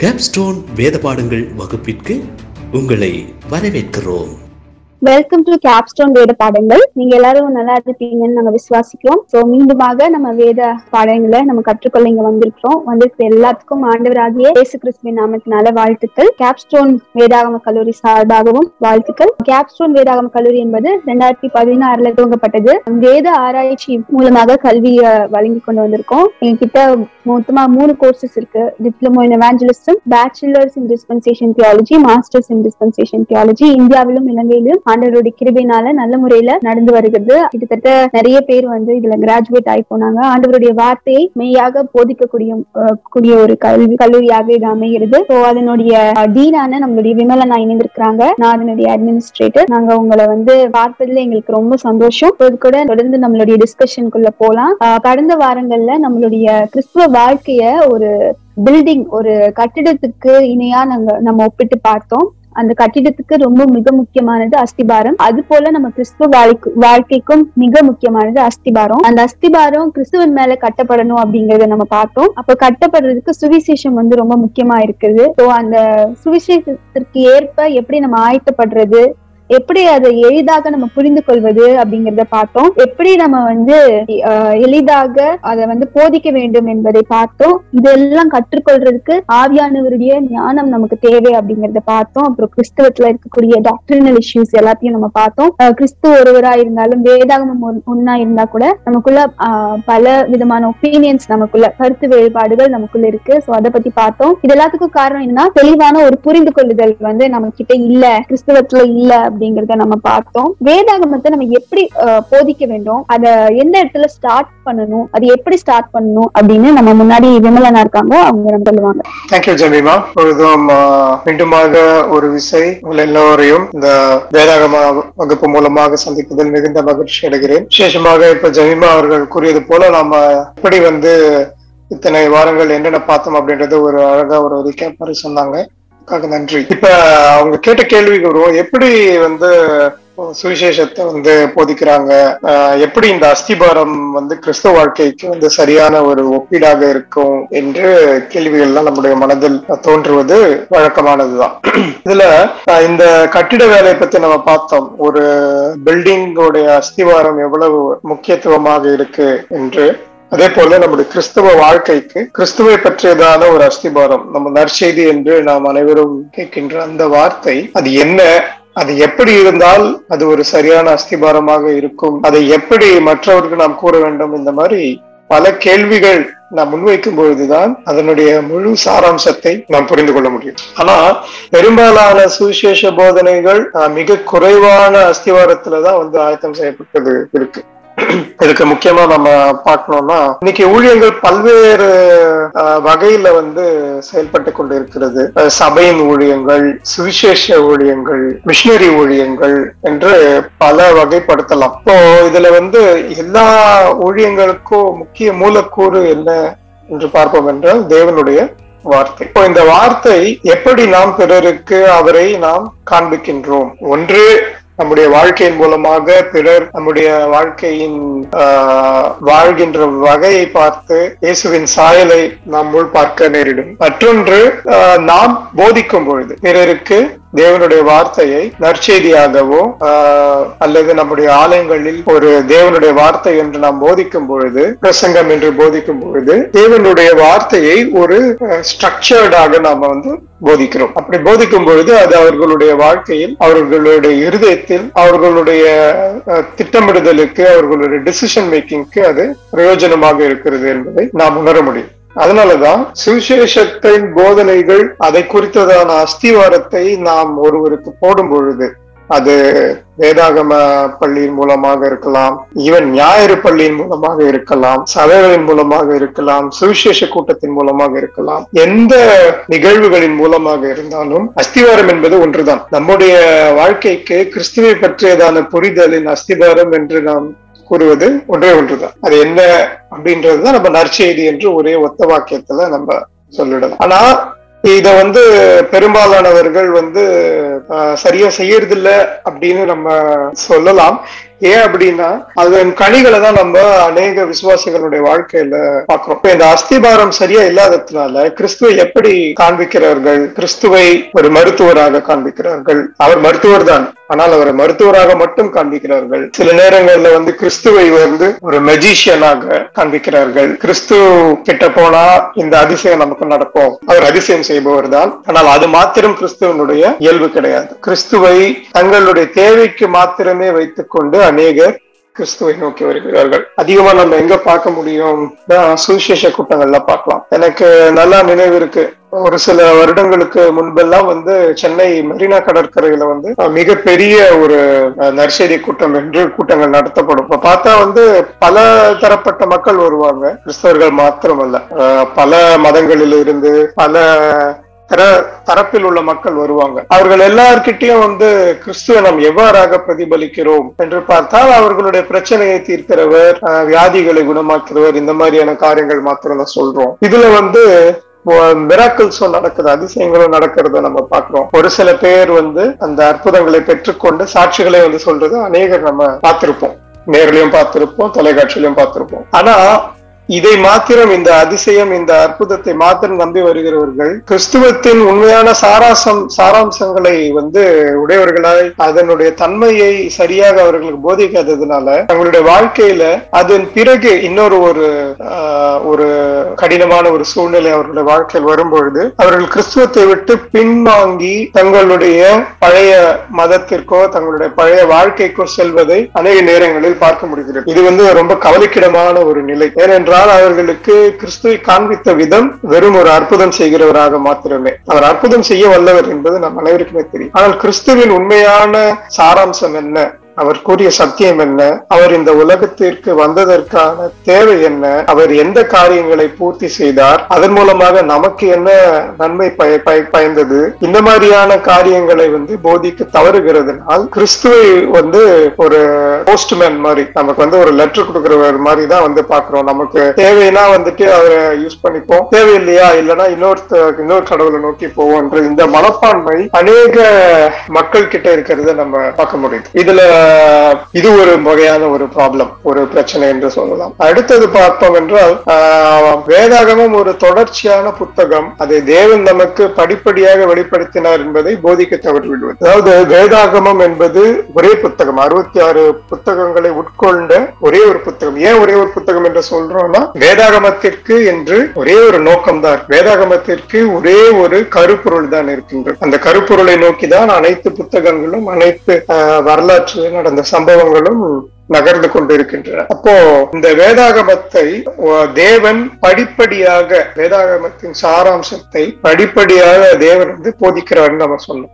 Capstone வேத பாடங்கள் வகுப்பிற்கு உங்களை வரவேற்கிறோம். வெல்கம் டு கேப்ஸ்டோன் வேத பாடங்கள் நீங்க எல்லாரும் நல்லா இருப்பீங்கன்னு நாங்க விசுவாசிக்கிறோம். சோ மீண்டுமாக நம்ம வேத பாடங்களை நம்ம கற்றுக்கொள்ள இங்க வந்திருக்கிறோம். வந்திருக்கிற எல்லாத்துக்கும் ஆண்டவராகிய இயேசு கிறிஸ்துவின் நாமத்தினால வாழ்த்துக்கள். கேப்ஸ்டோன் வேதாகம கல்லூரி சார்பாகவும் வாழ்த்துக்கள். கேப்ஸ்டோன் வேதாகம கல்லூரி என்பது ரெண்டாயிரத்தி பதினாறுல துவங்கப்பட்டது. வேத ஆராய்ச்சி மூலமாக கல்வியை வழங்கி கொண்டு வந்திருக்கோம். எங்ககிட்ட மொத்தமா மூணு கோர்சஸ் இருக்கு. Diploma in evangelism bachelors in dispensation theology masters in dispensation theology இந்தியாவிலும் இலங்கையிலும் ஆண்டவருடைய கிருபையினால நல்ல முறையில நடந்து வருகிறது. கிட்டத்தட்ட நிறைய பேர் வந்து இதுல கிராஜுவேட் ஆகி போனாங்க. ஆண்டவருடைய வார்த்தையை மெய்யாக போதிக்கக்கூடிய அஹ், கூடிய ஒரு கல்வி கல்லூரியாக இது அமைகிறது. ஸோ அதனுடைய டீனான நம்மளுடைய விமலனா இணைந்திருக்கிறாங்க. நான் அதனுடைய அட்மினிஸ்ட்ரேட்டர் நாங்க உங்களை வந்து பார்ப்பதுல எங்களுக்கு ரொம்ப சந்தோஷம். இது கூட தொடர்ந்து நம்மளுடைய டிஸ்கஷனுக்குள்ள போலாம். கடந்த வாரங்கள்ல நம்மளுடைய கிறிஸ்துவ வாழ்க்கைய ஒரு பில்டிங் ஒரு கட்டிடத்துக்கு இணையா நாங்க நம்ம ஒப்பிட்டு பார்த்தோம். அந்த கட்டிடத்துக்கு ரொம்ப மிக முக்கியமானது அஸ்திபாரம். அது போல நம்ம கிறிஸ்துவ வாழ்க்கைக்கும் மிக முக்கியமானது அஸ்திபாரம். அந்த அஸ்திபாரம் கிறிஸ்துவன் மேல கட்டப்படணும் அப்படிங்கறத நம்ம பார்த்தோம். அப்ப கட்டப்படுறதுக்கு சுவிசேஷம் வந்து ரொம்ப முக்கியமா இருக்குது. ஸோ அந்த சுவிசேஷத்திற்கு ஏற்ப எப்படி நம்ம ஆயத்தப்படுறது எப்படி அதை எளிதாக நம்ம புரிந்து கொள்வது அப்படிங்கறத பார்த்தோம். எப்படி நம்ம வந்து எளிதாக அதை வந்து போதிக்க வேண்டும் என்பதை பார்த்தோம். இதெல்லாம் கற்றுக்கொள்றதுக்கு ஆவியானவருடைய ஞானம் நமக்கு தேவை அப்படிங்கறத பார்த்தோம். அப்புறம் கிறிஸ்தவத்துல இருக்கக்கூடிய டாக்டரினல் இஷ்யூஸ் எல்லாத்தையும் நம்ம பார்த்தோம். கிறிஸ்துவ கிறிஸ்து ஒருவரா இருந்தாலும் வேதாகமம் ஒன்- இருந்தா கூட நமக்குள்ள பல விதமான ஒப்பீனியன்ஸ் நமக்குள்ள கருத்து வேறுபாடுகள் நமக்குள்ள இருக்கு. சோ அதை பத்தி பார்த்தோம். இது எல்லாத்துக்கும் காரணம் என்னன்னா தெளிவான ஒரு புரிந்து கொள்ளுதல் வந்து நம்ம கிட்ட இல்ல. கிறிஸ்தவத்துல இல்ல அப்படிங்கறத நம்ம பார்த்தோம். வேதாகமத்தை நம்ம எப்படி அஹ், போதிக்க வேண்டும்? அத எந்த இடத்துல ஸ்டார்ட் பண்ணணும்? அது எப்படி ஸ்டார்ட் பண்ணணும்? அப்படின்னு நம்ம முன்னாடி விமலனா இருக்காங்க. அவங்க நம்ம சொல்லுவாங்க. Thank you Jemima. பொழுதும் மீண்டுமாக ஒரு விசை உங்கள் எல்லோரையும் இந்த வேதாகம வகுப்பு மூலமாக சந்திப்பதில் மிகுந்த மகிழ்ச்சி அடைகிறேன். விசேஷமாக இப்ப ஜமீமா அவர்கள் கூறியது போல நாம எப்படி வந்து இத்தனை வாரங்கள் என்னென்ன பார்த்தோம் அப்படின்றது ஒரு அழகா ஒரு ரீகேப் மாதிரி சொன்னாங்க. நன்றி. இப்ப அவங்க கேட்ட கேள்விக்கு வருவோம் எப்படி வந்து சுவிசேஷத்தை வந்து போதிக்கிறாங்க? ஆஹ் எப்படி இந்த அஸ்திபாரம் வந்து கிறிஸ்தவ வாழ்க்கைக்கு வந்து சரியான ஒரு ஒப்பீடாக இருக்கும் என்று கேள்விகள்லாம் நம்முடைய மனதில் தோன்றுவது வழக்கமானதுதான். இதுல இந்த கட்டிட வேலையை பத்தி நம்ம பார்த்தோம். ஒரு பில்டிங்கோடைய அஸ்திவாரம் எவ்வளவு முக்கியத்துவமாக இருக்கு என்று. அதே போல நம்முடைய கிறிஸ்தவ வாழ்க்கைக்கு கிறிஸ்துவை பற்றியதான ஒரு அஸ்திபாரம் நம்ம நற்செய்தி என்று நாம் அனைவரும் கேட்கின்ற அந்த வார்த்தை அது என்ன? அது எப்படி இருந்தால் அது ஒரு சரியான அஸ்திபாரமாக இருக்கும். அதை எப்படி மற்றவருக்கு நாம் கூற வேண்டும்? இந்த மாதிரி பல கேள்விகள் நாம் முன்வைக்கும் பொழுதுதான் அதனுடைய முழு சாராம்சத்தை நாம் புரிந்து கொள்ள முடியும். ஆனா பெரும்பாலான சுவிசேஷ போதனைகள் மிக குறைவான அஸ்திவாரத்துலதான் வந்து ஆயத்தம் செய்யப்பட்டது இருக்கு. இதுக்கு முக்கியமா நம்ம பார்க்கணும்னா இன்னைக்கு ஊழியங்கள் பல்வேறு ஆஹ், வகையில வந்து செயல்பட்டு கொண்டு இருக்கிறது சபையின் ஊழியங்கள் சுவிசேஷ ஊழியங்கள் மிஷினரி ஊழியங்கள் என்று பல வகைப்படுத்தலாம். இப்போ இதுல வந்து எல்லா ஊழியங்களுக்கும் முக்கிய மூலக்கூறு என்ன என்று பார்ப்போம் என்றால் தேவனுடைய வார்த்தை. இப்போ இந்த வார்த்தை எப்படி நாம் பிறருக்கு அவரை நாம் காண்பிக்கின்றோம்? ஒன்று நம்முடைய வாழ்க்கையின் மூலமாக பிறர் நம்முடைய வாழ்க்கையின் ஆஹ், வாழ்கின்ற வகையை பார்த்து இயேசுவின் சாயலை நாம் உள் பார்க்க நேரிடும். மற்றொன்று ஆஹ், நாம் போதிக்கும் பொழுது. பிறருக்கு தேவனுடைய வார்த்தையை நற்செய்தியாகவோ அல்லது நம்முடைய ஆலயங்களில் ஒரு தேவனுடைய வார்த்தை என்று நாம் போதிக்கும் பொழுது பிரசங்கம் என்று போதிக்கும் பொழுது தேவனுடைய வார்த்தையை ஒரு ஸ்ட்ரக்சர்டாக நாம வந்து போதிக்கிறோம். அப்படி போதிக்கும் பொழுது அது அவர்களுடைய வாழ்க்கையில் அவர்களுடைய இருதயத்தில் அவர்களுடைய திட்டமிடுதலுக்கு அவர்களுடைய டிசிஷன் மேக்கிங்க்கு அது பிரயோஜனமாக இருக்கிறது என்பதை நாம் உணர முடியும். அதனாலதான் சுவிசேஷத்தின் போதனைகள் அதை குறித்ததான அஸ்திவாரத்தை நாம் ஒருவருக்கு போடும் பொழுது அது வேதாகம பள்ளியின் மூலமாக இருக்கலாம் ஈவன் ஞாயிறு பள்ளியின் மூலமாக இருக்கலாம் சபைகளின் மூலமாக இருக்கலாம் சுவிசேஷ கூட்டத்தின் மூலமாக இருக்கலாம் எந்த நிகழ்வுகளின் மூலமாக இருந்தாலும் அஸ்திவாரம் என்பது ஒன்றுதான். நம்முடைய வாழ்க்கைக்கு கிறிஸ்துவை பற்றியதான புரிதலின் அஸ்திவாரம் என்று நாம் கூறுவது ஒன்றே ஒன்றுதான். அது என்ன அப்படின்றதுதான் நம்ம நற்செய்தி என்று ஒரே ஒத்த வாக்கியத்துல நம்ம சொல்லிடலாம். ஆனா இத வந்து பெரும்பாலானவர்கள் வந்து சரியா செய்யறதில்ல அப்படின்னு நம்ம சொல்லலாம். ஏன் அப்படின்னா அதன் கனிகளை தான் நம்ம அநேக விசுவாசிகளுடைய வாழ்க்கையில பாக்குறோம் இந்த அஸ்திபாரம் சரியா இல்லாததுனால கிறிஸ்துவை எப்படி காண்பிக்கிறார்கள்? கிறிஸ்துவை ஒரு மருத்துவராக காண்பிக்கிறார்கள். அவர் மருத்துவர் தான். ஆனால் அவரை மருத்துவராக மட்டும் காண்பிக்கிறார்கள். சில நேரங்கள்ல வந்து கிறிஸ்துவை வந்து ஒரு மெஜிஷியனாக காண்பிக்கிறார்கள். கிறிஸ்து கிட்ட போனா இந்த அதிசயம் நமக்கு நடக்கும். அவர் அதிசயம் செய்பவர் தான். ஆனால் அது மாத்திரம் கிறிஸ்துவனுடைய இயல்பு கிடையாது. கிறிஸ்துவை தங்களுடைய தேவைக்கு மாத்திரமே வைத்துக்கொண்டு அநேகர் கிறிஸ்துவை நோக்கி வருகிறார்கள். அதிகமா நம்ம எங்க பார்க்க முடியும்? சுவிசேஷ கூட்டங்கள்ல பார்க்கலாம். எனக்கு நல்லா நினைவு இருக்கு. ஒரு சில வருடங்களுக்கு முன்பெல்லாம் வந்து சென்னை மெரினா கடற்கரையில வந்து மிகப்பெரிய ஒரு நர்சரி கூட்டம் என்று கூட்டங்கள் நடத்தப்படும். இப்ப பார்த்தா வந்து பல தரப்பட்ட மக்கள் வருவாங்க. கிறிஸ்தவர்கள் மாத்திரமல்ல. பல மதங்களில் இருந்து பல தர தரப்பில் உள்ள மக்கள் வருவாங்க. அவர்கள் எல்லார்கிட்டையும் வந்து கிறிஸ்துவ நாம் எவ்வாறாக பிரதிபலிக்கிறோம் என்று பார்த்தால் அவர்களுடைய பிரச்சனையை தீர்க்கிறவர் வியாதிகளை குணமாக்கிறவர் இந்த மாதிரியான காரியங்கள் மாத்திரம் தான் சொல்றோம். இதுல வந்து மிராக்கிள்ஸும் நடக்குது அதிசயங்களும் நடக்கிறத நம்ம பாக்குறோம் ஒரு சில பேர் வந்து அந்த அற்புதங்களை பெற்றுக்கொண்டு சாட்சிகளை வந்து சொல்றது அநேகர் நம்ம பார்த்திருப்போம். நேர்லயும் பார்த்திருப்போம் தொலைக்காட்சியிலையும் பார்த்திருப்போம். ஆனா இதை மாத்திரம் இந்த அதிசயம் இந்த அற்புதத்தை மாத்திரம் நம்பி வருகிறவர்கள் கிறிஸ்துவத்தின் உண்மையான சாராசம் சாராம்சங்களை வந்து உடையவர்களாய் அதனுடைய தன்மையை சரியாக அவர்களுக்கு போதிக்காததுனால அவங்களுடைய வாழ்க்கையில அதன் பிறகு இன்னொரு ஒரு ஒரு கடினமான ஒரு சூழ்நிலை அவர்களுடைய வாழ்க்கையில் வரும்பொழுது அவர்கள் கிறிஸ்துவத்தை விட்டு பின்வாங்கி தங்களுடைய பழைய மதத்திற்கோ தங்களுடைய பழைய வாழ்க்கைக்கோ செல்வதை அநேக நேரங்களில் பார்க்க முடிகிறது. இது வந்து ரொம்ப கவலைக்கிடமான ஒரு நிலை. ஏனென்றால் என்றால் அவர்களுக்கு கிறிஸ்துவை காண்பித்த விதம் வெறும் ஒரு அற்புதம் செய்கிறவராக மாத்திரமே. அவர் அற்புதம் செய்ய வல்லவர் என்பது நம் அனைவருக்குமே தெரியும். ஆனால் கிறிஸ்துவின் உண்மையான சாராம்சம் என்ன? அவர் கூறிய சத்தியம் என்ன? அவர் இந்த உலகத்திற்கு வந்ததற்கான தேவை என்ன? அவர் எந்த காரியங்களை பூர்த்தி செய்தார்? அதன் மூலமாக நமக்கு என்ன நன்மை பயந்தது? இந்த மாதிரியான காரியங்களை வந்து போதிக்க தவறுகிறதுனால் கிறிஸ்துவை வந்து ஒரு போஸ்ட்மேன் மாதிரி நமக்கு வந்து ஒரு லெட்டர் கொடுக்கிறவர் மாதிரி தான் வந்து பாக்குறோம் நமக்கு தேவைன்னா வந்துட்டு அவரை யூஸ் பண்ணிப்போம். தேவையில்லையா? இல்லைன்னா இன்னொரு இன்னொரு கடவுளை நோக்கி போவோன்ற இந்த மனப்பான்மை அநேக மக்கள் கிட்ட இருக்கிறத நம்ம பார்க்க முடியுது. இதுல இது ஒரு வகையான ஒரு ப்ராப்ளம் ஒரு பிரச்சனை என்று சொல்லலாம். அடுத்தது பார்த்தோம் என்றால் வேதாகமம் ஒரு தொடர்ச்சியான புத்தகம். அதை தேவன் நமக்கு படிப்படியாக வெளிப்படுத்தினார் என்பதை போதிக்க தவறிவிடுவது. அதாவது வேதாகமம் என்பது ஒரே புத்தகம். அறுபத்தி ஆறு புத்தகங்களை உட்கொண்ட ஒரே ஒரு புத்தகம். ஏன் ஒரே ஒரு புத்தகம் என்று சொல்றோம்னா வேதாகமத்திற்கு என்று ஒரே ஒரு நோக்கம் தான் வேதாகமத்திற்கு ஒரே ஒரு கருப்பொருள் தான் இருக்கின்றது. அந்த கருப்பொருளை நோக்கி தான் அனைத்து புத்தகங்களும் அனைத்து வரலாற்று நடந்த சம்பவங்களும் நகர்ந்து கொண்டிருக்கின்றன. அப்போ இந்த வேதாகமத்தை தேவன் படிப்படியாக வேதாகமத்தின் சாராம்சத்தை படிப்படியாக தேவன் வந்து போதிக்கிறார்னு நம்ம சொன்னோம்.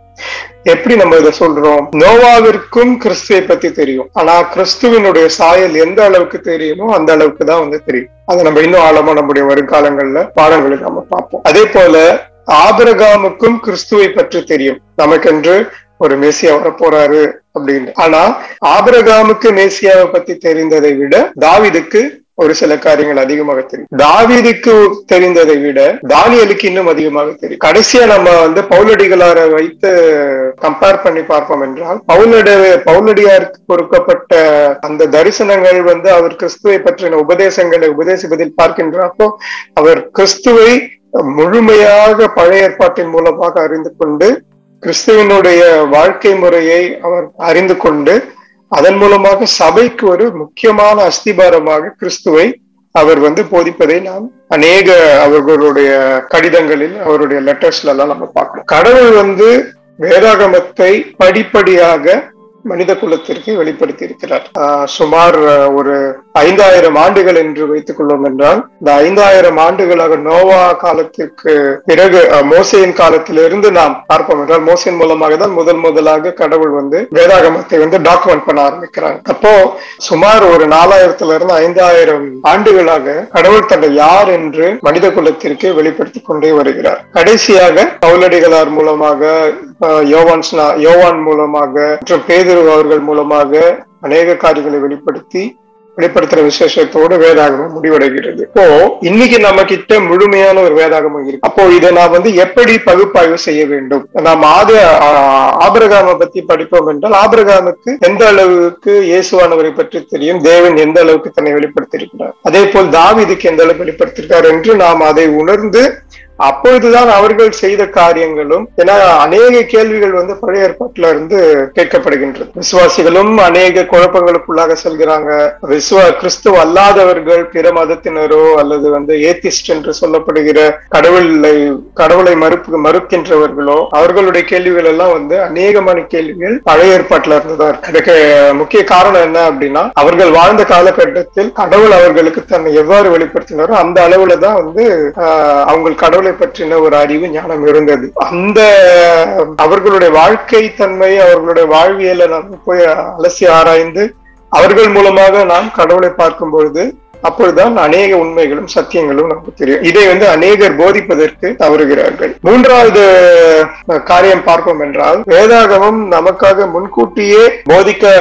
எப்படி நம்ம இதை சொல்றோம்? நோவாவிற்கும் கிறிஸ்துவை பத்தி தெரியும். ஆனா கிறிஸ்துவனுடைய சாயல் எந்த அளவுக்கு தெரியுமோ அந்த அளவுக்கு தான் வந்து தெரியும். அதை நம்ம இன்னும் ஆழமா நம்முடைய வருங்காலங்கள்ல பாடங்களை நம்ம பார்ப்போம். அதே போல ஆபரகாமுக்கும் கிறிஸ்துவை பற்றி தெரியும். நமக்கென்று ஒரு மேசியா வரப்போறாரு அப்படின்னு. ஆனா ஆபரகாமுக்கு மேசியாவை பத்தி தெரிந்ததை விட தாவிதுக்கு ஒரு சில காரியங்கள் அதிகமாக தெரியும். தாவிதுக்கு தெரிந்ததை விட தானியலுக்கு இன்னும் அதிகமாக தெரியும். கடைசியா நம்ம வந்து பவுலடிகளாரை வைத்து கம்பேர் பண்ணி பார்ப்போம் என்றால் பவுலட பவுலடியாருக்கு கொடுக்கப்பட்ட அந்த தரிசனங்கள் வந்து அவர் கிறிஸ்துவை பற்றின உபதேசங்களை உபதேசிப்பதில் பார்க்கின்றப்போ அவர் கிறிஸ்துவை முழுமையாக பழைய ஏற்பாட்டின் மூலமாக அறிந்து கொண்டு கிறிஸ்துவனுடைய வாழ்க்கை முறையை அவர் அறிந்து கொண்டு அதன் மூலமாக சபைக்கு ஒரு முக்கியமான அஸ்திபாரமாக கிறிஸ்துவை அவர் வந்து போதிப்பதை நாம் அநேக அவர்களுடைய கடிதங்களில் அவருடைய லெட்டர்ஸ்ல எல்லாம் நம்ம பார்க்கணும் கடவுள் வந்து வேதாகமத்தை படிப்படியாக மனித குலத்திற்கு வெளிப்படுத்தி இருக்கிறார் சுமார் ஒரு ஐந்தாயிரம் ஆண்டுகள் என்று வைத்துக் கொள்வோம் என்றால் இந்த ஐந்தாயிரம் ஆண்டுகளாக நோவா காலத்திற்கு பிறகு மோசையின் காலத்திலிருந்து நாம் பார்ப்போம் என்றால் மோசையின் மூலமாக தான் முதல் முதலாக கடவுள் வந்து வேதாகமத்தை வந்து டாக்குமெண்ட் பண்ண ஆரம்பிக்கிறாங்க அப்போ சுமார் ஒரு நாலாயிரத்துல இருந்து ஐந்தாயிரம் ஆண்டுகளாக கடவுள் தன்னை யார் என்று மனித குலத்திற்கு வெளிப்படுத்தி கொண்டே வருகிறார். கடைசியாக பவுலடிகளார் மூலமாக யோவான் யோவான் மூலமாக மற்றும் பேதுரு அவர்கள் மூலமாக அநேக காரியங்களை வெளிப்படுத்தி வெளிப்படுத்துற விசேஷத்தோடு வேதாகமம் முடிவடைகிறது. இப்போ இன்னைக்கு நம்ம கிட்ட முழுமையான ஒரு வேதாகமம் இருக்கு. அப்போ இதை நான் வந்து எப்படி பகுப்பாய்வு செய்ய வேண்டும்? நாம் ஆதி ஆபிரகாம பத்தி படிப்போம் என்றால் ஆபிரகாமுக்கு எந்த அளவுக்கு இயேசுவானவரை பற்றி தெரியும் தேவன் எந்த அளவுக்கு தன்னை வெளிப்படுத்தியிருக்கிறார்? அதே போல் தாவிதுக்கு எந்த அளவுக்கு வெளிப்படுத்திருக்கார் என்று நாம் அதை உணர்ந்து அப்பொழுதுதான் அவர்கள் செய்த காரியங்களும் ஏன்னா அநேக கேள்விகள் வந்து பழைய ஏற்பாட்டுல இருந்து கேட்கப்படுகின்றது. விசுவாசிகளும் அநேக குழப்பங்களுக்குள்ளாக செல்கிறாங்க. விசுவ கிறிஸ்துவ அல்லாதவர்கள் பிற மதத்தினரோ அல்லது வந்து ஏத்திஸ்ட் என்று சொல்லப்படுகிற கடவுளை கடவுளை மறுப்பு மறுக்கின்றவர்களோ அவர்களுடைய கேள்விகள் எல்லாம் வந்து அநேகமான கேள்விகள் பழைய ஏற்பாட்டுல இருந்துதான் இருக்கு. அதுக்கு முக்கிய காரணம் என்ன அப்படின்னா அவர்கள் வாழ்ந்த காலகட்டத்தில் கடவுள் அவர்களுக்கு தன்னை எவ்வாறு வெளிப்படுத்தினாரோ அந்த அளவுல தான் வந்து அவங்க கடவுளை பற்றின ஒரு அறிவு ஞானம் இருந்தது. அந்த அவர்களுடைய வாழ்க்கை தன்மை அவர்களுடைய வாழ்வியலை நாம் போய் அலசி ஆராய்ந்து அவர்கள் மூலமாக நாம் கடவுளை பார்க்கும் பொழுது அப்பொழுதுதான் அநேக உண்மைகளும் சத்தியங்களும் நமக்கு தெரியும். இதை வந்து அநேகர் போதிப்பதற்கு தவறுகிறார்கள். மூன்றாவது காரியம் பார்ப்போம் என்றால் வேதாகமம் நமக்காக முன்கூட்டியே போதிக்க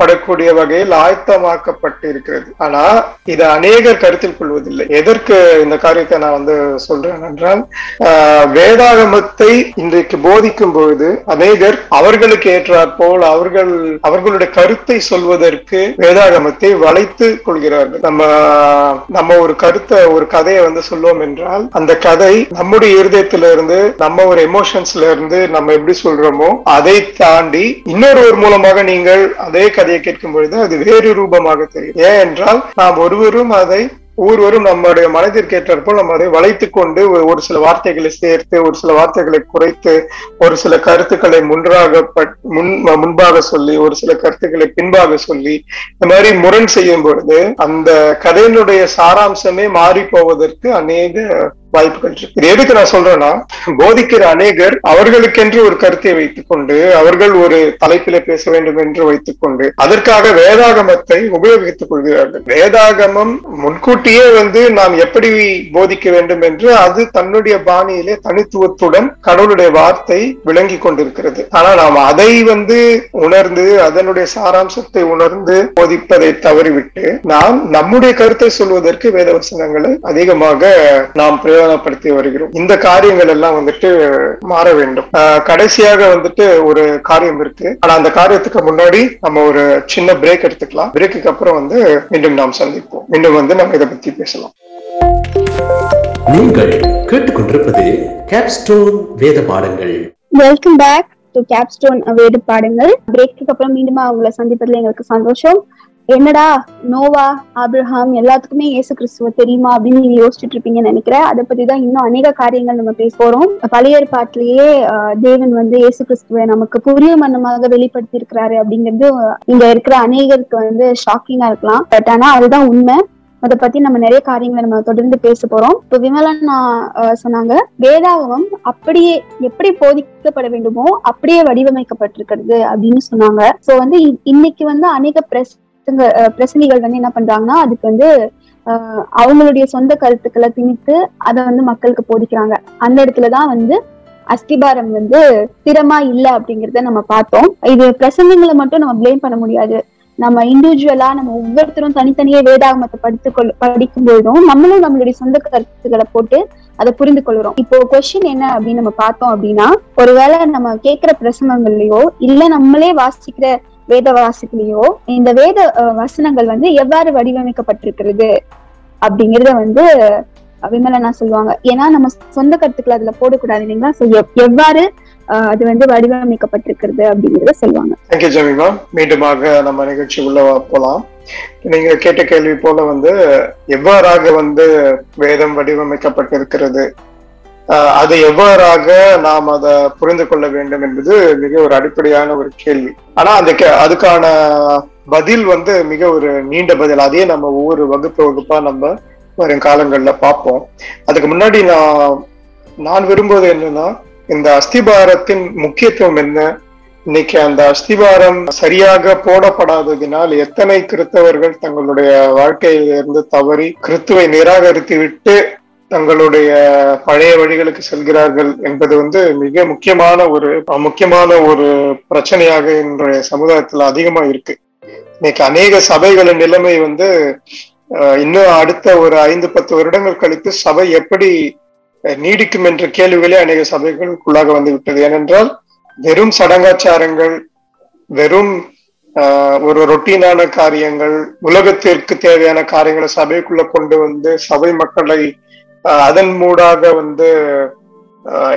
படக்கூடிய வகையில் ஆயத்தமாக்கப்பட்டு இருக்கிறது ஆனா இதை அநேகர் கருத்தில் கொள்வதில்லை. எதற்கு இந்த காரியத்தை நான் வந்து சொல்றேன் என்றால் வேதாகமத்தை இன்றைக்கு போதிக்கும் பொழுது அநேகர் அவர்களுக்கு ஏற்றாற் போல் அவர்கள் அவர்களுடைய கருத்தை சொல்வதற்கு வேதாகமத்தை வளைத்து கொள்கிறார்கள். நம்ம நம்ம ஒரு கருத்தை ஒரு கதையை வந்து சொல்லுவோம் என்றால் அந்த கதை நம்முடைய இருதயத்திலிருந்து நம்ம ஒரு எமோஷன்ஸ்ல இருந்து நம்ம எப்படி சொல்றோமோ அதை தாண்டி இன்னொருவர் மூலமாக நீங்கள் அதே கதை கதையை கேட்கும் பொழுது அது வேறு ரூபமாக தெரியும். ஏன் என்றால் நாம் ஒருவரும் அதை ஒவ்வொருவரும் நம்முடைய மனதிற்கு நம்ம அதை வளைத்துக் கொண்டு ஒரு- சில வார்த்தைகளை சேர்த்து ஒரு சில வார்த்தைகளை குறைத்து ஒரு சில கருத்துக்களை முன்றாக பட்- முன் முன்பாக சொல்லி ஒரு சில கருத்துக்களை பின்பாக சொல்லி இந்த மாதிரி முரண் செய்யும் பொழுது அந்த கதையினுடைய சாராம்சமே மாறி போவதற்கு அநேக வாய்ப்புகள் இருக்கு. இது எதுக்கு நான் சொல்றேன்னா போதிக்கிற அநேகர் அவர்களுக்கென்று ஒரு கருத்தை வைத்துக் கொண்டு அவர்கள் ஒரு தலைப்பில பேச வேண்டும் என்று வைத்துக் கொண்டு அதற்காக வேதாகமத்தை உபயோகித்துக் கொள்கிறார்கள். வேதாகமம் முன்கூட்டியே வந்து நாம் எப்படி போதிக்க வேண்டும் என்று அது தன்னுடைய பாணியிலே தனித்துவத்துடன் கடவுளுடைய வார்த்தை விளங்கி கொண்டிருக்கிறது. ஆனா நாம் அதை வந்து உணர்ந்து அதனுடைய சாராம்சத்தை உணர்ந்து போதிப்பதை தவறிவிட்டு நாம் நம்முடைய கருத்தை சொல்வதற்கு வேத வசனங்களை அதிகமாக நாம் பிரயோகப்படுத்தி வருகிறோம். இந்த காரியங்கள் எல்லாம் வந்துட்டு மாற வேண்டும். கடைசியாக வந்துட்டு ஒரு காரியம் இருக்கு. ஆனா அந்த காரியத்துக்கு முன்னாடி நம்ம ஒரு சின்ன பிரேக் எடுத்துக்கலாம். பிரேக்குக்கு அப்புறம் வந்து மீண்டும் நாம் சந்திப்போம். மீண்டும் வந்து நம்ம இதை பத்தி பேசலாம். நீங்கள் கேட்டுக்கொண்டிருப்பது கேப்ஸ்டோன் வேத பாடங்கள். வெல்கம் பேக் டு கேப்ஸ்டோன் வேடு பாடுங்கள். பிரேக்கு அப்புறம் மீண்டுமா உங்களை சந்திப்பதுல எங்களுக்கு சந்தோஷம். என்னடா நோவா ஆப்ரஹாம் எல்லாத்துக்குமே இயேசு கிறிஸ்துவ தெரியுமா அப்படின்னு நீங்க யோசிச்சுட்டு இருப்பீங்கன்னு நினைக்கிறேன். அதை பத்தி தான் இன்னும் அநேக காரியங்கள் நம்ம பேச போறோம். பழைய ஏற்பாட்டிலேயே ஆஹ், தேவன் வந்து இயேசு கிறிஸ்துவை நமக்கு புரிய மன்னமாக வெளிப்படுத்தி இருக்கிறாரு அப்படிங்கிறது இங்க இருக்கிற அநேகருக்கு வந்து ஷாக்கிங்கா இருக்கலாம். பட் ஆனா அதுதான் உண்மை. அதை பத்தி நம்ம நிறைய காரியங்களை நம்ம தொடர்ந்து பேச போறோம். இப்போ விமலன் சொன்னாங்க வேதாகமம் அப்படியே எப்படி போதிக்கப்பட வேண்டுமோ அப்படியே வடிவமைக்கப்பட்டிருக்கிறது அப்படின்னு சொன்னாங்க. சோ வந்து இ- இன்னைக்கு வந்து அநேக பிரசங்க பிரசனிகள் வந்து என்ன பண்றாங்கன்னா அதுக்கு வந்து அவங்களுடைய சொந்த கருத்துக்களை திணித்து அதை வந்து மக்களுக்கு போதிக்கிறாங்க. அந்த இடத்துலதான் வந்து அஸ்திபாரம் வந்து ஸ்திரமா இல்ல அப்படிங்கறத நம்ம பார்த்தோம். இது பிரசங்கங்களை மட்டும் நம்ம பிளேம் பண்ண முடியாது. நம்ம இண்டிவிஜுவலா நம்ம ஒவ்வொருத்தரும் தனித்தனியே வேதாகமத்தை படித்து கொள் படிக்கும் பொழுதும் நம்மளும் நம்மளுடைய சொந்த கருத்துக்களை போட்டு அதை புரிந்து கொள்கிறோம். இப்போ கொஸ்டின் என்ன அப்படின்னு நம்ம பார்த்தோம் அப்படின்னா ஒருவேளை நம்ம கேட்கிற பிரசங்கங்கள்லயோ இல்ல நம்மளே வாசிக்கிற வேத வாசிக்கலையோ இந்த வேத வசனங்கள் வந்து எவ்வாறு வடிவமைக்கப்பட்டிருக்கிறது அப்படிங்கறத வந்து விமலனா சொல்லுவாங்க. ஏன்னா நம்ம சொந்த கருத்துக்களை அதுல போடக்கூடாது இல்லைங்களா? எவ்வாறு அது வந்து வடிவமைக்கப்பட்டிருக்கிறது அப்படிங்கறத சொல்லுவாங்க. தேங்க்யூ ஜமீமா மீண்டுமாக நம்ம நிகழ்ச்சி உள்ள போலாம். நீங்க கேட்ட கேள்வி போல வந்து எவ்வாறாக வந்து வேதம் வடிவமைக்கப்பட்டிருக்கிறது அதை எவ்வாறாக நாம் அதை புரிந்து கொள்ள வேண்டும் என்பது மிக ஒரு அடிப்படையான ஒரு கேள்வி. ஆனா அந்த கே- அதுக்கான பதில் வந்து மிக ஒரு நீண்ட பதில். அதே நம்ம ஒவ்வொரு வகுப்பு வகுப்பா நம்ம வரும் காலங்கள்ல பார்ப்போம். அதுக்கு முன்னாடி நான் நான் விரும்புவது என்னன்னா இந்த அஸ்திபாரத்தின் முக்கியத்துவம் என்ன? இன்னைக்கு அந்த அஸ்திபாரம் சரியாக போடப்படாததினால் எத்தனை கிறிஸ்தவர்கள் தங்களுடைய வாழ்க்கையிலிருந்து தவறி கிறித்துவை நிராகரித்து விட்டு தங்களுடைய பழைய வழிகளுக்கு செல்கிறார்கள் என்பது வந்து மிக முக்கியமான ஒரு முக்கியமான ஒரு பிரச்சனையாக இன்றைய சமுதாயத்துல அதிகமா இருக்கு. இன்னைக்கு அநேக சபைகளின் நிலைமை வந்து அஹ், இன்னும் அடுத்த ஒரு ஐந்து பத்து வருடங்கள் கழித்து சபை எப்படி நீடிக்கும் என்ற கேள்விகளே அநேக சபைகளுக்குள்ளாக வந்து விட்டது. ஏனென்றால் வெறும் சடங்காச்சாரங்கள் வெறும் ஆஹ், ஒரு ரொட்டீனான காரியங்கள் உலகத்திற்கு தேவையான காரியங்களை சபைக்குள்ள கொண்டு வந்து சபை மக்களை அதன் மூடாக வந்து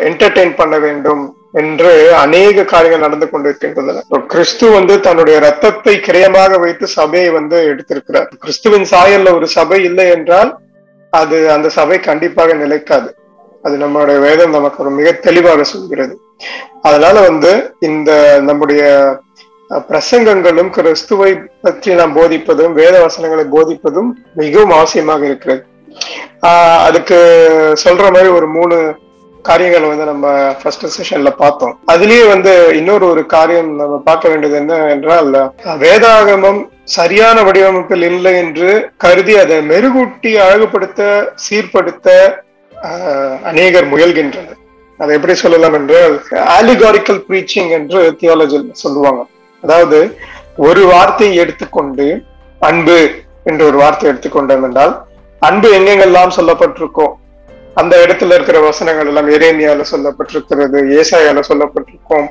என்டர்டெயின் பண்ண வேண்டும் என்று அநேக காரியங்கள் நடந்து கொண்டிருக்கின்றன. கிறிஸ்து வந்து தன்னுடைய ரத்தத்தை கிரயமாக வைத்து சபையை வந்து எடுத்திருக்கிறார். கிறிஸ்துவின் சாயல்ல ஒரு சபை இல்லை என்றால் அது அந்த சபை கண்டிப்பாக நிலைக்காது. அது நம்மளுடைய வேதம் நமக்கு ஒரு மிக தெளிவாக சொல்கிறது. அதனால வந்து இந்த நம்முடைய பிரசங்கங்களும் கிறிஸ்துவை பற்றி நாம் போதிப்பதும் வேத வசனங்களை போதிப்பதும் மிகவும் அவசியமாக இருக்கிறது. அதுக்கு சொல்ற மாதிரி ஒரு மூணு காரியங்கள் வந்து நம்ம ஃபர்ஸ்ட் செஷன்ல பார்த்தோம். அதுலயே வந்து இன்னொரு ஒரு காரியம் நம்ம பார்க்க வேண்டியது என்ன என்றால் வேதாகமம் சரியான வடிவமைப்பில் இல்லை என்று கருதி அதை மெருகூட்டி அழகுபடுத்த சீர்படுத்த ஆஹ், அநேகர் முயல்கின்றனர். அதை எப்படி சொல்லலாம் என்றால் ஆலிகாரிக்கல் ப்ரீச்சிங் என்று தியாலஜில் சொல்லுவாங்க. அதாவது ஒரு வார்த்தையை எடுத்துக்கொண்டு அன்பு என்ற ஒரு வார்த்தை எடுத்துக்கொண்டோம் என்றால் அன்பு எங்கெங்கெல்லாம் சொல்லப்பட்டிருக்கோ அந்த இடத்துல இருக்கிற வசனங்கள் எல்லாம் எரேமியால சொல்லப்பட்டிருக்கிறது ஏசாயால சொல்லப்பட்டிருக்கும்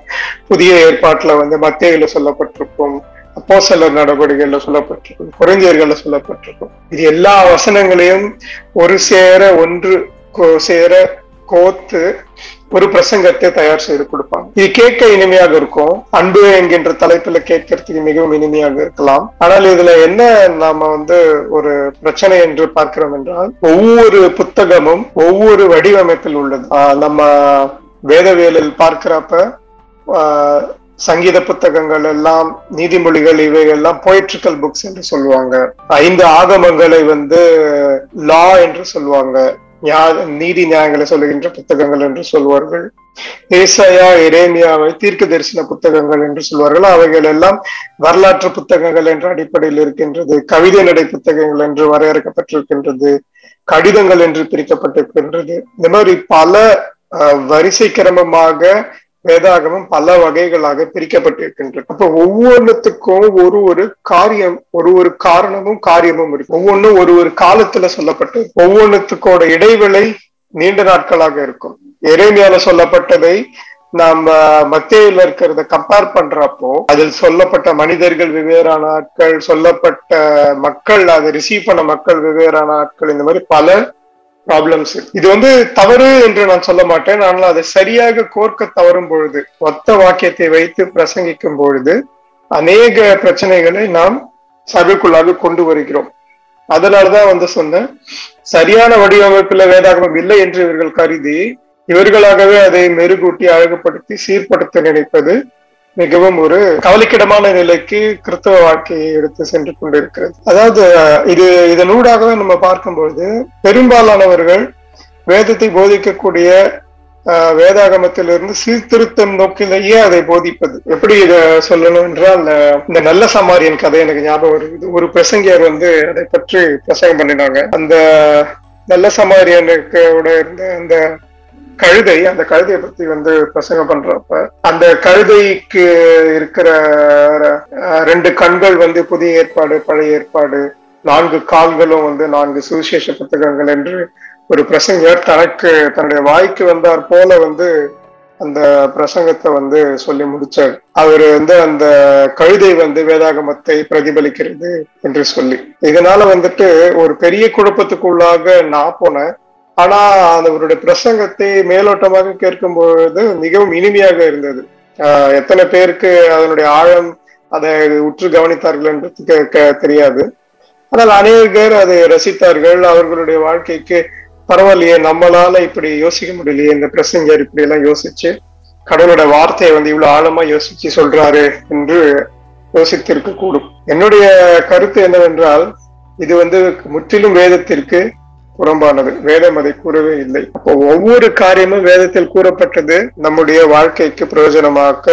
புதிய ஏற்பாட்டுல வந்து மத்தியில சொல்லப்பட்டிருக்கும் அப்போ சில நடவடிக்கைகள்ல சொல்லப்பட்டிருக்கும் குறைஞ்சியர்கள்ல சொல்லப்பட்டிருக்கும். இது எல்லா வசனங்களையும் ஒரு சேர ஒன்று கோ- சேர கோத்து ஒரு பிரசங்கத்தை தயார் செய்து கொடுப்பாங்க. இது கேட்க இனிமையாக இருக்கும். அன்பு என்கின்ற தலைப்புல கேட்கறதுக்கு மிகவும் இனிமையாக இருக்கலாம். ஆனால் இதுல என்ன நாம வந்து ஒரு பிரச்சனை என்று பார்க்கிறோம் என்றால் ஒவ்வொரு புத்தகமும் ஒவ்வொரு வடிவமைப்பில் உள்ளது. ஆஹ் நம்ம வேதவியலில் பார்க்கிறப்ப ஆஹ் சங்கீத புத்தகங்கள் எல்லாம் நீதிமொழிகள் இவை எல்லாம் புக்ஸ் என்று சொல்லுவாங்க. ஐந்து ஆகமங்களை வந்து லா என்று சொல்லுவாங்க. நீதி நியாயங்களை சொல்லுகின்ற புத்தகங்கள் என்று சொல்வார்கள். ஏசாயா இரேமியாவை தீர்க்க தரிசன புத்தகங்கள் என்று சொல்வார்கள். அவைகள் எல்லாம் வரலாற்று புத்தகங்கள் என்ற அடிப்படையில் இருக்கின்றது. கவிதை நடை புத்தகங்கள் என்று வரையறுக்கப்பட்டிருக்கின்றது. கடிதங்கள் என்று பிரிக்கப்பட்டிருக்கின்றது. இந்த மாதிரி பல அஹ், வரிசை கிரமமாக வேதாகமம் பல வகைகளாக பிரிக்கப்பட்டிருக்கின்றது. அப்ப ஒவ்வொன்றுத்துக்கும் ஒரு ஒரு காரியம் ஒரு ஒரு காரணமும் காரியமும் இருக்கு. ஒவ்வொன்றும் ஒரு ஒரு காலத்துல சொல்லப்பட்டு ஒவ்வொன்றுத்துக்கோட இடைவேளை நீண்ட நாட்களாக இருக்கும். எரேமியால சொல்லப்பட்டதை நாம மத்தியில இருக்கிறத கம்பேர் பண்றப்போ அதில் சொல்லப்பட்ட மனிதர்கள் வெவ்வேறான ஆட்கள் சொல்லப்பட்ட மக்கள் அதை ரிசீவ் பண்ண மக்கள் வெவ்வேறான ஆட்கள் இந்த மாதிரி பல ப்ராப்ளம்ஸ் இது வந்து தவறு என்று நான் சொல்ல மாட்டேன். ஆனால் அதை சரியாக கோர்க்க தவறும் பொழுது ஒத்த வாக்கியத்தை வைத்து பிரசங்கிக்கும் பொழுது அநேக பிரச்சனைகளை நாம் சபைக்குள்ளாக கொண்டு வருகிறோம். அதனாலதான் வந்து சொன்னேன் சரியான வடிவமைப்புல வேதாகமம் இல்லை என்று இவர்கள் கருதி இவர்களாகவே அதை மெருகூட்டி அழகுபடுத்தி சீர்படுத்த நினைப்பது மிகவும் ஒரு கவலைக்கிடமான நிலைக்கு கிறிஸ்தவ வாழ்க்கையை எடுத்து சென்று கொண்டிருக்கிறது. அதாவது இது இதனூடாகவே நம்ம பார்க்கும்பொழுது பெரும்பாலானவர்கள் வேதத்தை போதிக்கக்கூடிய வேதாகமத்திலிருந்து சீர்திருத்தம் நோக்கிலேயே அதை போதிப்பது. எப்படி இத சொல்லணும் என்றால் இந்த நல்ல சமாரியன் கதை எனக்கு ஞாபகம் வருது. ஒரு பிரசங்கியர் வந்து அதை பற்றி பிரசங்கம் பண்ணினாங்க. அந்த நல்ல சமாரியனுக்கு இருந்த அந்த கழுதை அந்த கழுதையை பத்தி வந்து பிரசங்கம் பண்றப்ப அந்த கழுதைக்கு இருக்கிற ரெண்டு கண்கள் வந்து புதிய ஏற்பாடு பழைய ஏற்பாடு நான்கு கால்களும் வந்து நான்கு சுவிசேஷ புத்தகங்கள் என்று ஒரு பிரசங்கர் தனக்கு தன்னுடைய வாய்க்கு வந்தார் போல வந்து அந்த பிரசங்கத்தை வந்து சொல்லி முடிச்சார். அவர் வந்து அந்த கழுதை வந்து வேதாகமத்தை பிரதிபலிக்கிறது என்று சொல்லி. இதனால வந்துட்டு ஒரு பெரிய குழப்பத்துக்குள்ளாக நான் போனேன். ஆனா அவருடைய பிரசங்கத்தை மேலோட்டமாக கேட்கும் பொழுது மிகவும் இனிமையாக இருந்தது. ஆஹ் எத்தனை பேருக்கு அதனுடைய ஆழம் அதை உற்று கவனித்தார்கள் என்று தெரியாது. ஆனால் அநேகர் அதை ரசித்தார்கள். அவர்களுடைய வாழ்க்கைக்கு பரவாயில்லையே நம்மளால இப்படி யோசிக்க முடியலையே இந்த பிரசங்கர் இப்படி எல்லாம் யோசிச்சு கடவுளோட வார்த்தையை வந்து இவ்வளவு ஆழமா யோசிச்சு சொல்றாரு என்று யோசித்திருக்க கூடும் என்னுடைய கருத்து என்னவென்றால் இது வந்து முற்றிலும் வேதத்திற்கு புறம்பானது. வேதம் அதை கூறவே இல்லை. அப்போ ஒவ்வொரு காரியமும் வேதத்தில் கூறப்பட்டது நம்முடைய வாழ்க்கைக்கு பிரயோஜனமாக்க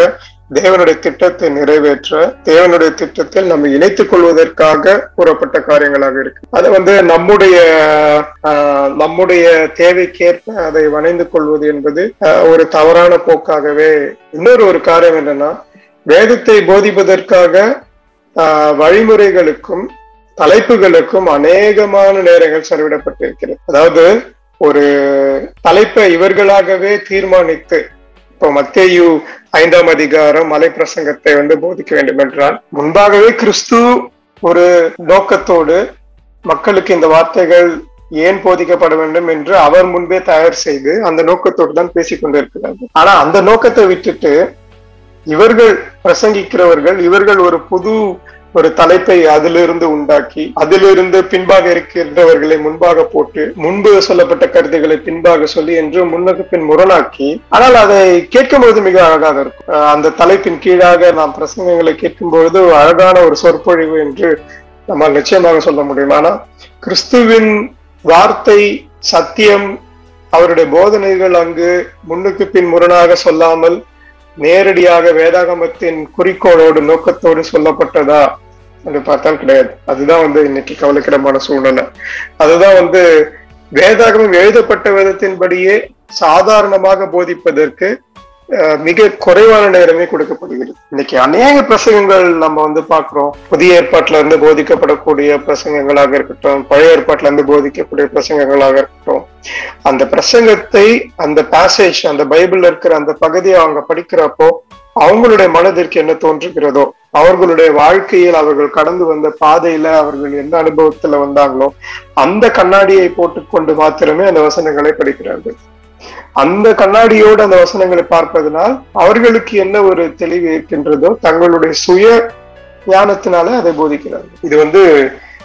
தேவனுடைய திட்டத்தை நிறைவேற்ற தேவனுடைய திட்டத்தில் நம்ம இணைத்துக் கொள்வதற்காக கூறப்பட்ட காரியங்களாக இருக்கு. அது வந்து நம்முடைய ஆஹ், நம்முடைய தேவைக்கேற்ப அதை வணைந்து கொள்வது என்பது ஒரு தவறான போக்காகவே இன்னொரு ஒரு காரியம் என்னன்னா வேதத்தை போதிப்பதற்காக ஆஹ், வழிமுறைகளுக்கும் தலைப்புகளுக்கும் அநேகமான நேரங்கள் செலவிடப்பட்டிருக்கிறது. அதாவது ஒரு தலைப்பை இவர்களாகவே தீர்மானித்து இப்போ மத்தேயு ஐந்தாம் அதிகாரம் மலை பிரசங்கத்தை வந்து போதிக்க வேண்டும் என்றால் முன்பாகவே கிறிஸ்து ஒரு நோக்கத்தோடு மக்களுக்கு இந்த வார்த்தைகள் ஏன் போதிக்கப்பட வேண்டும் என்று அவர் முன்பே தயார் செய்து அந்த நோக்கத்தோடு தான் பேசிக்கொண்டிருக்கிறார் ஆனா அந்த நோக்கத்தை விட்டுட்டு இவர்கள் பிரசங்கிக்கிறவர்கள் இவர்கள் ஒரு புது ஒரு தலைப்பை அதிலிருந்து உண்டாக்கி அதிலிருந்து பின்பாக இருக்கின்றவர்களை முன்பாக போட்டு முன்பு சொல்லப்பட்ட கருத்துக்களை பின்பாக சொல்லி என்று முன்னுக்கு பின் முரணாக்கி ஆனால் அதை கேட்கும்போது மிக அழகாக இருக்கும். அந்த தலைப்பின் கீழாக நாம் பிரசங்கங்களை கேட்கும் பொழுது அழகான ஒரு சொற்பொழிவு என்று நம்மால் நிச்சயமாக சொல்ல முடியும். ஆனால் கிறிஸ்துவின் வார்த்தை சத்தியம் அவருடைய போதனைகள் அங்கு முன்னுக்கு பின் முரணாக சொல்லாமல் நேரடியாக வேதாகமத்தின் குறிக்கோளோடு நோக்கத்தோடு சொல்லப்பட்டதா என்று பார்த்தால் கிடையாது. அதுதான் வந்து இன்னைக்கு கவலைக்கிடமான சூழ்நிலை. அதுதான் வந்து வேதாகமம் எழுதப்பட்ட விதத்தின்படியே சாதாரணமாக போதிப்பதற்கு மிக குறைவான நேரமே கொடுக்கப்படுகிறது. இன்னைக்கு அநேக பிரசங்கங்கள் நம்ம வந்து பார்க்கிறோம். புதிய ஏற்பாட்டுல இருந்து போதிக்கப்படக்கூடிய பிரசங்கங்களாக இருக்கட்டும் பழைய ஏற்பாட்டுல இருந்து போதிக்கக்கூடிய பிரசங்கங்களாக இருக்கட்டும் அந்த பிரசங்கத்தை அந்த பேசேஜ் அந்த பைபிள்ல இருக்கிற அந்த பகுதியை அவங்க படிக்கிறப்போ அவங்களுடைய மனதிற்கு என்ன தோன்றுகிறதோ அவர்களுடைய வாழ்க்கையில் அவர்கள் கடந்து வந்த பாதையில அவர்கள் எந்த அனுபவத்துல வந்தாங்களோ அந்த கண்ணாடியை போட்டுக்கொண்டு மாத்திரமே அந்த வசனங்களை படிக்கிறார்கள். அந்த கண்ணாடியோடு அந்த வசனங்களை பார்ப்பதனால் அவர்களுக்கு என்ன ஒரு தெளிவு இருக்கின்றதோ தங்களுடைய சுய ஞானத்தினால அதை போதிக்கிறார்கள். இது வந்து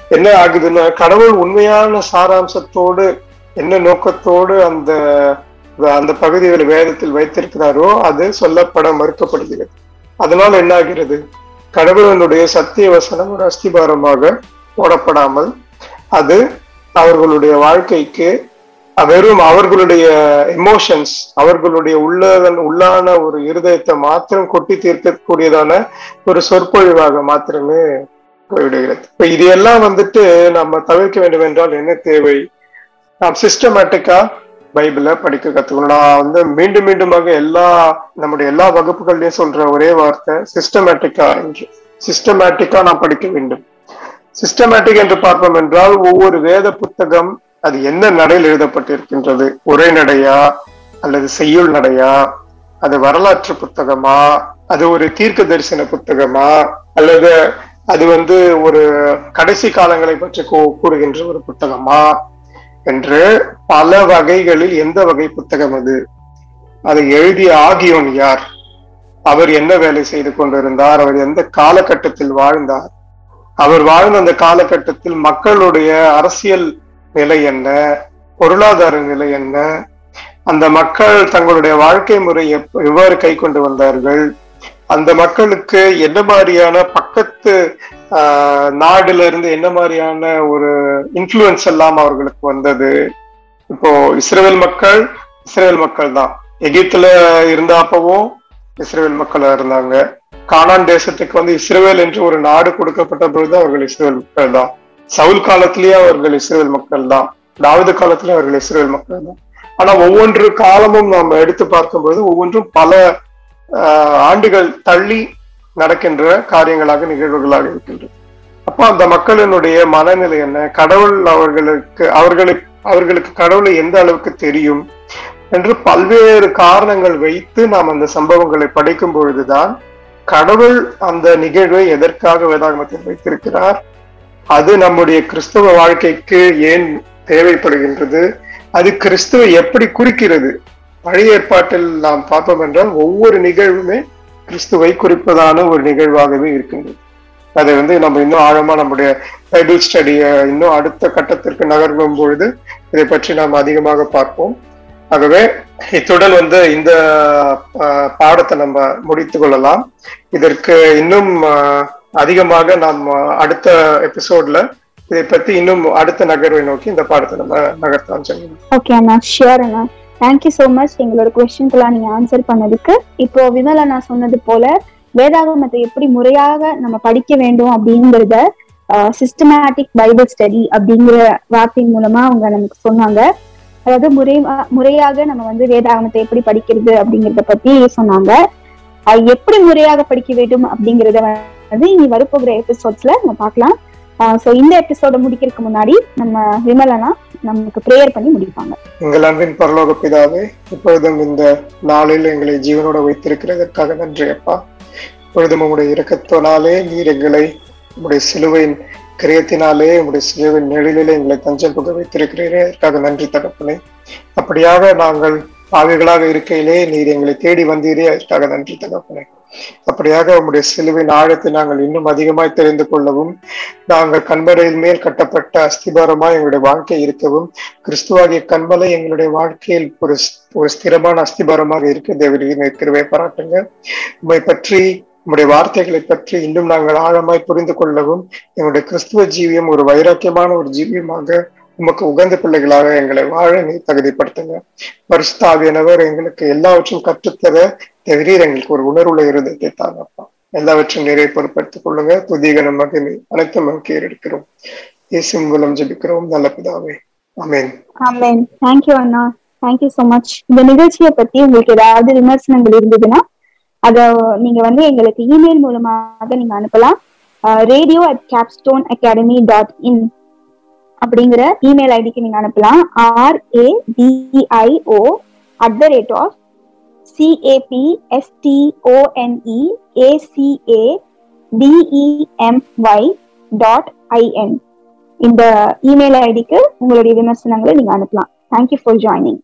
என்ன ஆகுதுன்னா கடவுள் உண்மையான சாராம்சத்தோடு என்ன நோக்கத்தோடு அந்த அந்த பகுதிகளை வேதத்தில் வைத்திருக்கிறாரோ அது சொல்லப்பட மறுக்கப்படுகிறது. அதனால் என்ன ஆகிறது? கடவுளனுடைய சத்திய வசனம் ஒரு அஸ்திபாரமாக போடப்படாமல் அது அவர்களுடைய வாழ்க்கைக்கு வெறும் அவர்களுடைய எமோஷன்ஸ் அவர்களுடைய உள்ள உள்ளான ஒரு இருதயத்தை மாத்திரம் கொட்டி தீர்க்கக்கூடியதான ஒரு சொற்பொழிவாக மாத்திரமே போய்விடுகிறது. இப்ப இது எல்லாம் வந்துட்டு நம்ம தவிர்க்க வேண்டும் என்றால் என்ன தேவை? நாம் சிஸ்டமேட்டிக்கா பைபிளை படிக்க கத்துக்கணும். நான் வந்து மீண்டும் மீண்டுமாக எல்லா நம்முடைய எல்லா வகுப்புகள்லயும் சொல்ற ஒரே வார்த்தை சிஸ்டமேட்டிக்கா என்று சிஸ்டமேட்டிக்கா நாம் படிக்க வேண்டும். சிஸ்டமேட்டிக் என்று பார்ப்போம் என்றால் ஒவ்வொரு வேத புத்தகம் அது என்ன நடையில் எழுதப்பட்டிருக்கின்றது? உரைநடையா அல்லது செய்யுள் நடையா? அது வரலாற்று புத்தகமா? அது ஒரு தீர்க்க தரிசன புத்தகமா? அல்லது அது வந்து ஒரு கடைசி காலங்களை பற்றி கூ- கூறுகின்ற ஒரு புத்தகமா? என்று பல வகைகளில் எந்த வகை புத்தகம் அது? அதை எழுதிய ஆகியோன் யார்? அவர் என்ன வேலை செய்து கொண்டிருந்தார்? அவர் எந்த காலகட்டத்தில் வாழ்ந்தார்? அவர் வாழ்ந்த அந்த காலகட்டத்தில் மக்களுடைய அரசியல் நிலை என்ன? பொருளாதார நிலை என்ன? அந்த மக்கள் தங்களுடைய வாழ்க்கை முறை எவ்வாறு கை கொண்டு வந்தார்கள்? அந்த மக்களுக்கு என்ன மாதிரியான பக்கத்து ஆஹ், நாடுல இருந்து என்ன மாதிரியான ஒரு இன்ஃப்ளூயன்ஸ் எல்லாம் அவர்களுக்கு வந்தது? இப்போ இஸ்ரேல் மக்கள் இஸ்ரேல் மக்கள் தான். எகிப்துல இருந்தாப்பவும் இஸ்ரேல் மக்களா இருந்தாங்க. கானான் தேசத்துக்கு வந்து இஸ்ரேல் என்று ஒரு நாடு கொடுக்கப்பட்ட பொழுது அவர்கள் இஸ்ரேல் மக்கள் தான். சவுல் காலத்திலேயே அவர்கள் இஸ்ரேல் மக்கள் தான் தாவது காலத்திலே அவர்கள் இஸ்ரேல் மக்கள் தான். ஆனா ஒவ்வொன்று காலமும் நாம் எடுத்து பார்க்கும்போது ஒவ்வொன்றும் பல ஆஹ், ஆண்டுகள் தள்ளி நடக்கின்ற காரியங்களாக நிகழ்வுகளாக இருக்கின்றது. அப்போ அந்த மக்களினுடைய மனநிலை என்ன? கடவுள் அவர்களுக்கு அவர்களை அவர்களுக்கு கடவுளை எந்த அளவுக்கு தெரியும் என்று பல்வேறு காரணங்கள் வைத்து நாம் அந்த சம்பவங்களை படிக்கும் பொழுதுதான் கடவுள் அந்த நிகழ்வை எதற்காக வேதாகமத்தில் வைத்திருக்கிறார்? அது நம்முடைய கிறிஸ்தவ வாழ்க்கைக்கு ஏன் தேவைப்படுகின்றது? அது கிறிஸ்துவை எப்படி குறிக்கிறது? பழைய ஏற்பாட்டில் நாம் பார்ப்போம் என்றால் ஒவ்வொரு நிகழ்வுமே கிறிஸ்துவை குறிப்பதான ஒரு நிகழ்வாகவே இருக்கின்றது. அதை வந்து நம்ம இன்னும் ஆழமா நம்முடைய பைபிள் ஸ்டடியை இன்னும் அடுத்த கட்டத்திற்கு நகர்வும் பொழுது இதை பற்றி நாம் அதிகமாக பார்ப்போம். ஆகவே இத்துடன் வந்து இந்த பாடத்தை நம்ம முடித்து கொள்ளலாம். இதற்கு இன்னும் அதிகமாக நாம் அடுத்த எபிசோட்ல இதை பத்தி இன்னும் அடுத்த நகர்வை நோக்கி இந்த பாடத்தை நம்ம நகர்த்தலாம் செய்யணும் ஓகே அண்ணா ஷியோர் அண்ணா தேங்க்யூ ஸோ மச் எங்களோட கொஸ்டின்க்கெல்லாம் நீங்க ஆன்சர் பண்ணதுக்கு. இப்போ விமலா நான் சொன்னது போல வேதாகமத்தை எப்படி முறையாக நம்ம படிக்க வேண்டும் அப்படிங்கறத சிஸ்டமேட்டிக் பைபிள் ஸ்டடி அப்படிங்கிற வார்த்தையின் மூலமா அவங்க நமக்கு சொன்னாங்க. அதாவது முறை முறையாக நம்ம வந்து வேதாகமத்தை எப்படி படிக்கிறது அப்படிங்கறத பத்தி சொன்னாங்க. அது எப்படி முறையாக படிக்க வேண்டும் அப்படிங்கறத வந்து இனி வரப்போகிற எபிசோட்ஸ்ல நம்ம பார்க்கலாம். சோ இந்த எபிசோட முடிக்கிறதுக்கு முன்னாடி நம்ம விமலனா நமக்கு ப்ரேயர் பண்ணி முடிப்பாங்க. எங்கள் அன்பின் பரலோக பிதாவே இப்பொழுதும் இந்த நாளில் எங்களை ஜீவனோட வைத்திருக்கிறதற்காக நன்றி அப்பா. இப்பொழுதும் உங்களுடைய இறக்கத்தோனாலே நீர் எங்களை உங்களுடைய சிலுவையின் கிரியத்தினாலே உங்களுடைய சிலுவின் நிழலிலே எங்களை தஞ்சம் புக வைத்திருக்கிறீர்கள் அதற்காக நன்றி தகப்பனே. அப்படியாக நாங்கள் பாவிகளாக இருக்கையிலே நீர் எங்களை தேடி வந்தீரே. அதற்காக நன்றி தகப்பனே. அப்படியாக உங்களுடைய சிலுவின் ஆழத்தை நாங்கள் இன்னும் அதிகமாய் தெரிந்து கொள்ளவும் நாங்கள் கண்மலையின் மேல் கட்டப்பட்ட அஸ்திபாரமாய் எங்களுடைய வாழ்க்கை இருக்கவும் கிறிஸ்துவாகிய கண்மலை எங்களுடைய வாழ்க்கையில் ஒரு ஒரு ஸ்திரமான அஸ்திபாரமாக இருக்க தேவரின் இருக்கிறவே பாராட்டுங்க. உண்மை பற்றி உங்களுடைய வார்த்தைகளை பற்றி இன்னும் நாங்கள் ஆழமாய் புரிந்து கொள்ளவும் எங்களுடைய கிறிஸ்துவ ஜீவியம் ஒரு வைராக்கியமான ஒரு ஜீவியமாக உமக்கு உகந்த பிள்ளைகளாக எங்களை வாழ நீ தகுதிப்படுத்துங்க. பரிசுத்தாவியனவர் எங்களுக்கு எல்லாவற்றையும் கற்றுத்தர தவிர எங்களுக்கு ஒரு உணர்வுள்ள இருதயத்தை தாங்கப்பா. எல்லாவற்றையும் நிறைய பொறுப்படுத்திக் கொள்ளுங்க. புதிய மகிமை அனைத்து மகிழ் எடுக்கிறோம் இயேசு மூலம் ஜபிக்கிறோம். நல்ல பிதாவே. அமேன் அமேன் தேங்க்யூ அண்ணா. தேங்க்யூ சோ மச் இந்த நிகழ்ச்சியை பத்தி உங்களுக்கு ஏதாவது விமர்சனங்கள் இருந்ததுன்னா அத நீங்க வந்து எங்களுக்கு இமெயில் மூலமாக நீங்க அனுப்பலாம். Radio at Capstone Academy dot in அப்படிங்கிற இமெயில் ஐடிக்கு நீங்க அனுப்பலாம். R A D I O at the rate of C A P S T O N E A C A D E M Y dot I N இந்த email ஐடிக்கு உங்களுடைய விமர்சனங்களை நீங்க அனுப்பலாம். Thank you for joining